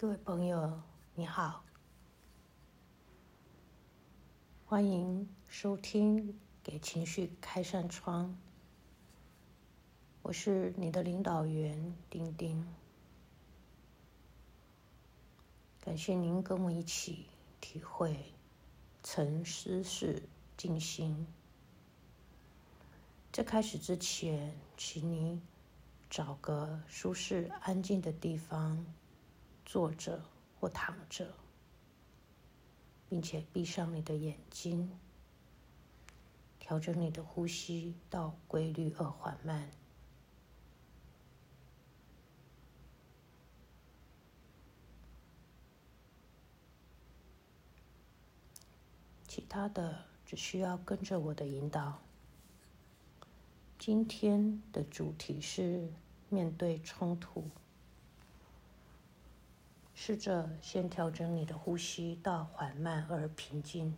各位朋友，你好，欢迎收听《给情绪开扇窗》。我是你的领导员丁丁，感谢您跟我一起体会沉思式静心。在开始之前，请你找个舒适安静的地方。坐着或躺着，并且闭上你的眼睛，调整你的呼吸到规律而缓慢。其他的只需要跟着我的引导。今天的主题是面对冲突。试着先调整你的呼吸到缓慢而平静。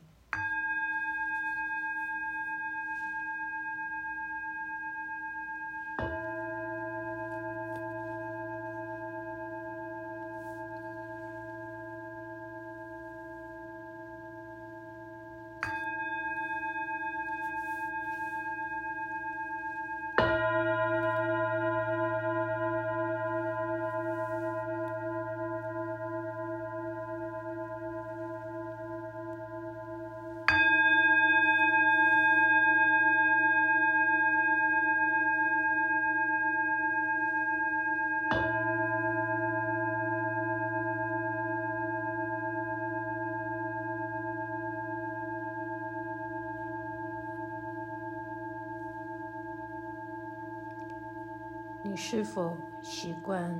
是否习惯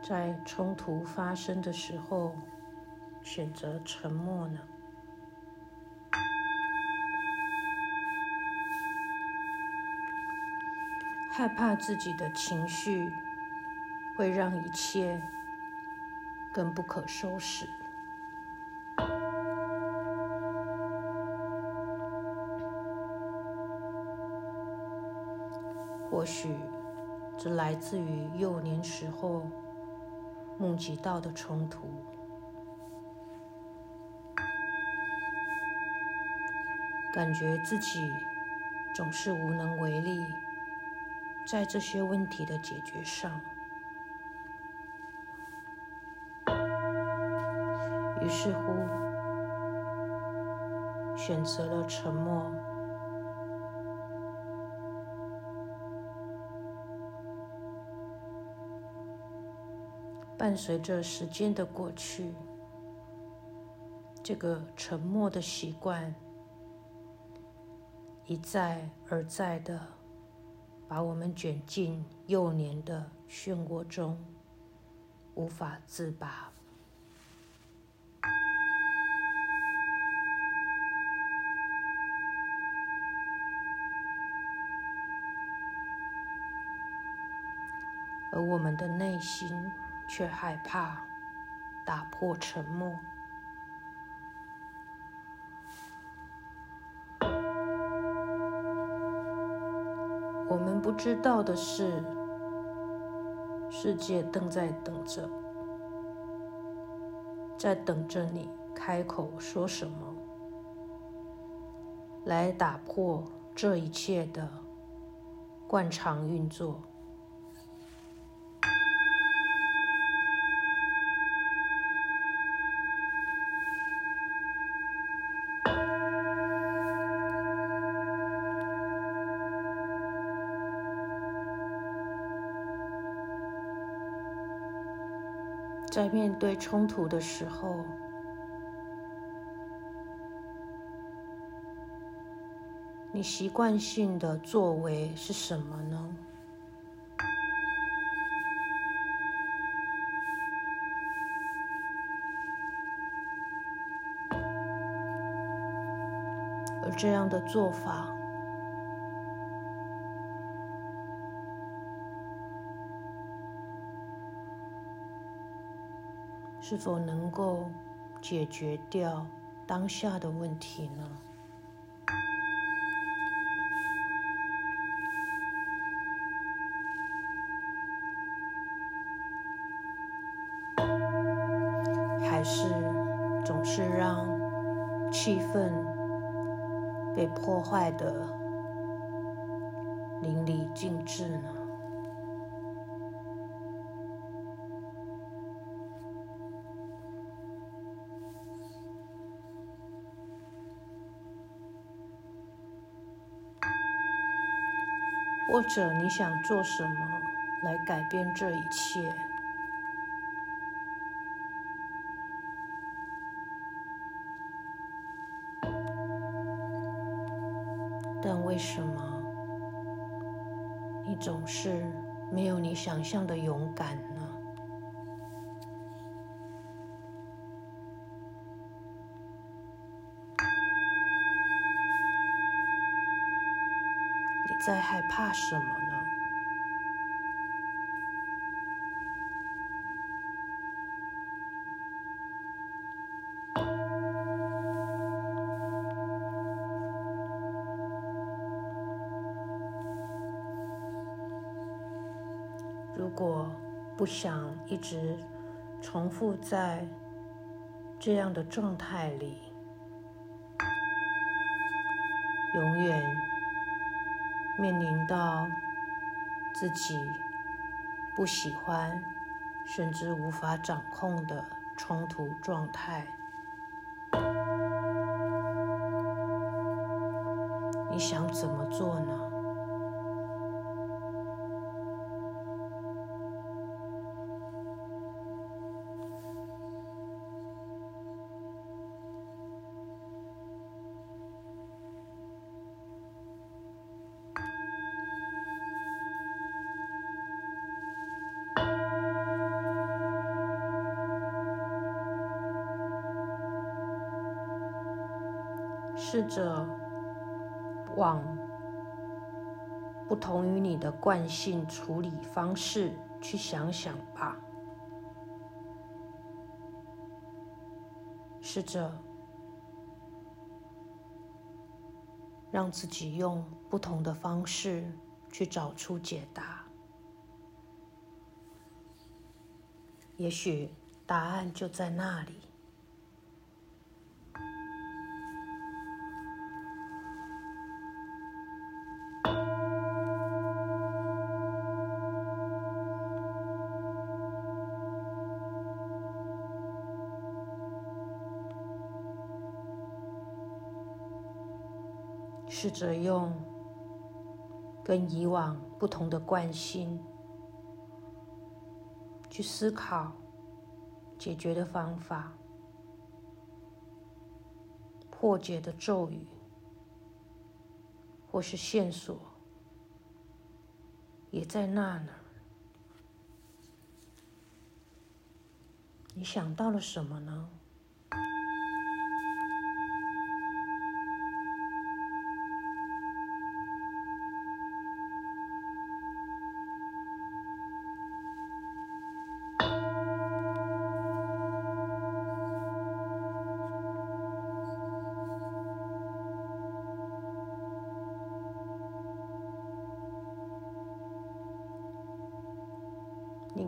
在冲突发生的时候选择沉默呢？害怕自己的情绪会让一切更不可收拾。或许，这来自于幼年时候目击到的冲突，感觉自己总是无能为力，在这些问题的解决上，于是乎选择了沉默。伴随着时间的过去，这个沉默的习惯一再而再的把我们卷进幼年的漩涡中，无法自拔。而我们的内心。却害怕打破沉默。我们不知道的是，世界正在等着，在等着你开口说什么，来打破这一切的惯常运作。在面对冲突的时候，你习惯性的作为是什么呢？而这样的做法。是否能够解决掉当下的问题呢？还是总是让气氛被破坏的淋漓尽致呢？或者你想做什么来改变这一切？但为什么你总是没有你想象的勇敢在害怕什么呢？如果不想一直重复在这样的状态里，永远面临到自己不喜欢甚至无法掌控的冲突状态，你想怎么做呢？试着往不同于你的惯性处理方式去想想吧。试着让自己用不同的方式去找出解答，也许答案就在那里。试着用跟以往不同的惯性去思考解决的方法，破解的咒语或是线索也在那呢。你想到了什么呢？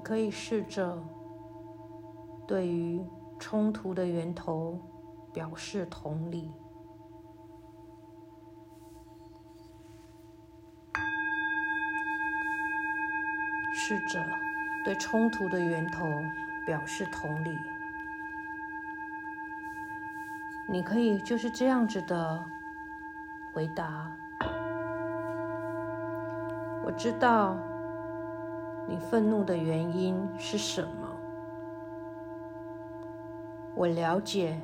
可以试着对于冲突的源头表示同理，试着对冲突的源头表示同理。你可以就是这样子的回答：“我知道。”你愤怒的原因是什么？我了解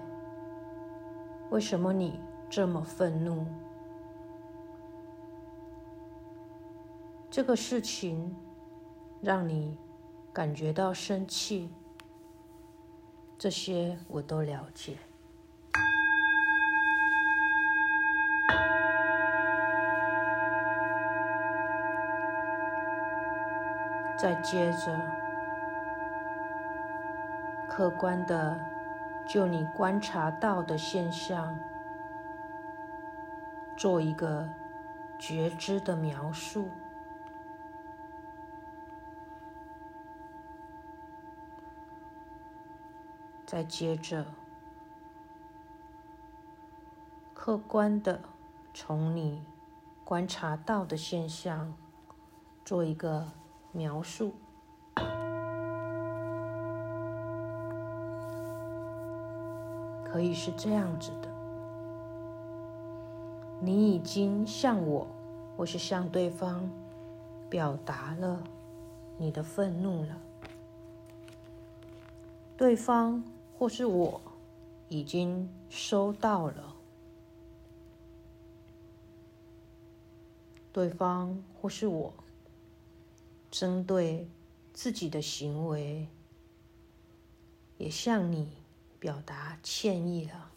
为什么你这么愤怒。这个事情让你感觉到生气，这些我都了解。再接着，客观的就你观察到的现象，做一个觉知的描述。再接着，客观的从你观察到的现象做一个描述，可以是这样子的：你已经向我，或是向对方表达了你的愤怒了。对方或是我已经收到了，对方或是我针对自己的行为，也向你表达歉意了。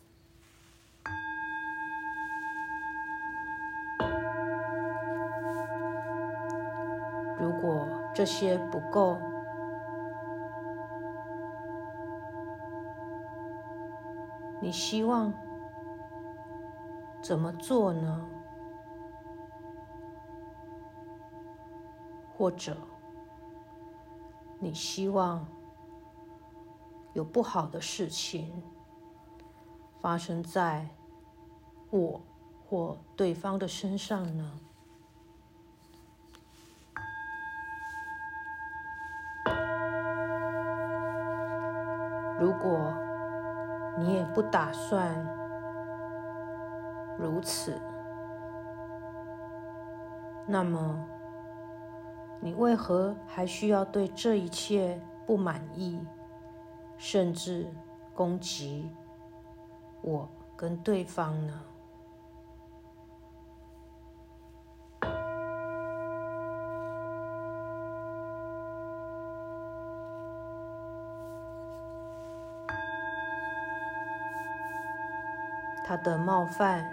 如果这些不够，你希望怎么做呢？或者你希望有不好的事情发生在我或对方的身上呢？如果。你也不打算如此，那么你为何还需要对这一切不满意，甚至攻击我跟对方呢？他的冒犯，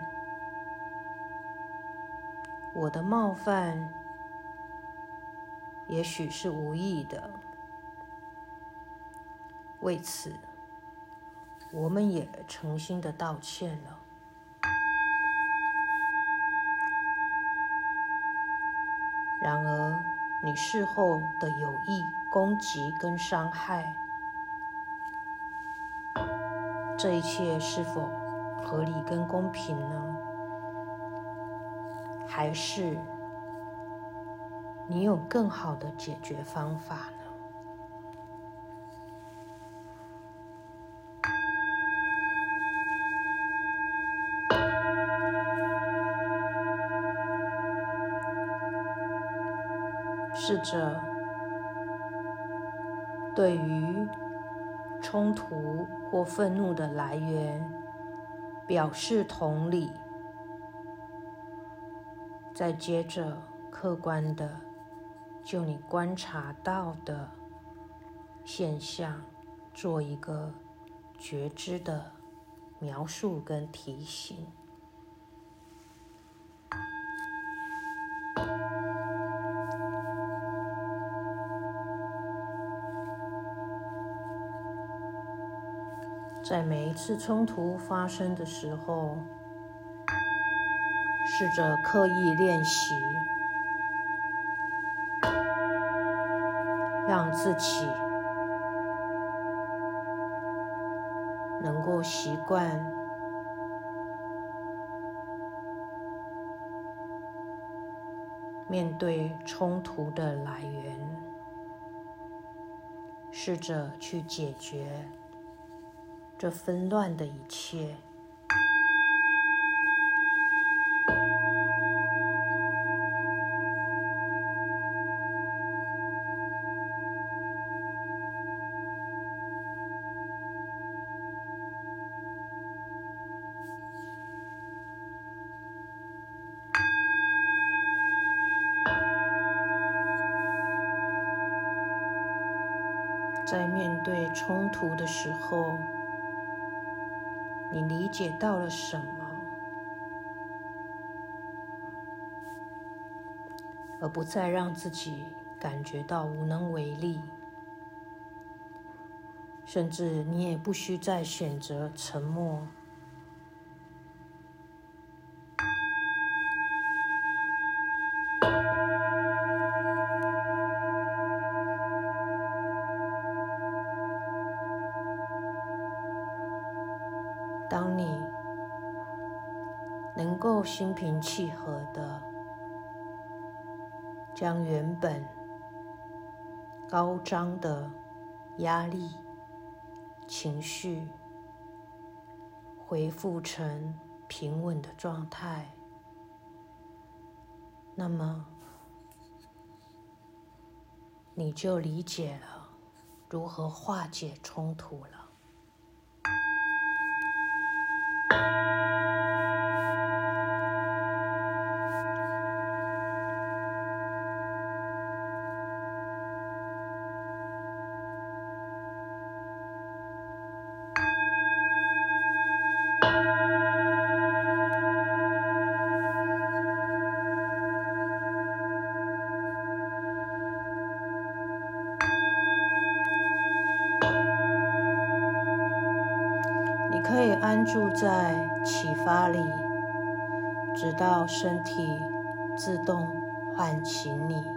我的冒犯，也许是无意的。为此，我们也诚心的道歉了。然而，你事后的有意攻击跟伤害，这一切是否？合理跟公平呢？还是你有更好的解决方法呢？试着对于冲突或愤怒的来源。表示同理，再接着客观的就你观察到的现象做一个觉知的描述跟提醒。在每一次冲突发生的时候，试着刻意练习，自己能够习惯面对冲突的来源，试着去解决。这纷乱的一切，冲突的时候。你理解到了什么，而不再让自己感觉到无能为力，甚至你也不需再选择沉默。当你能够心平气和的将原本高涨的压力情绪恢复成平稳的状态，那么你就理解了如何化解冲突了。住在启发里，直到身体自动唤醒你。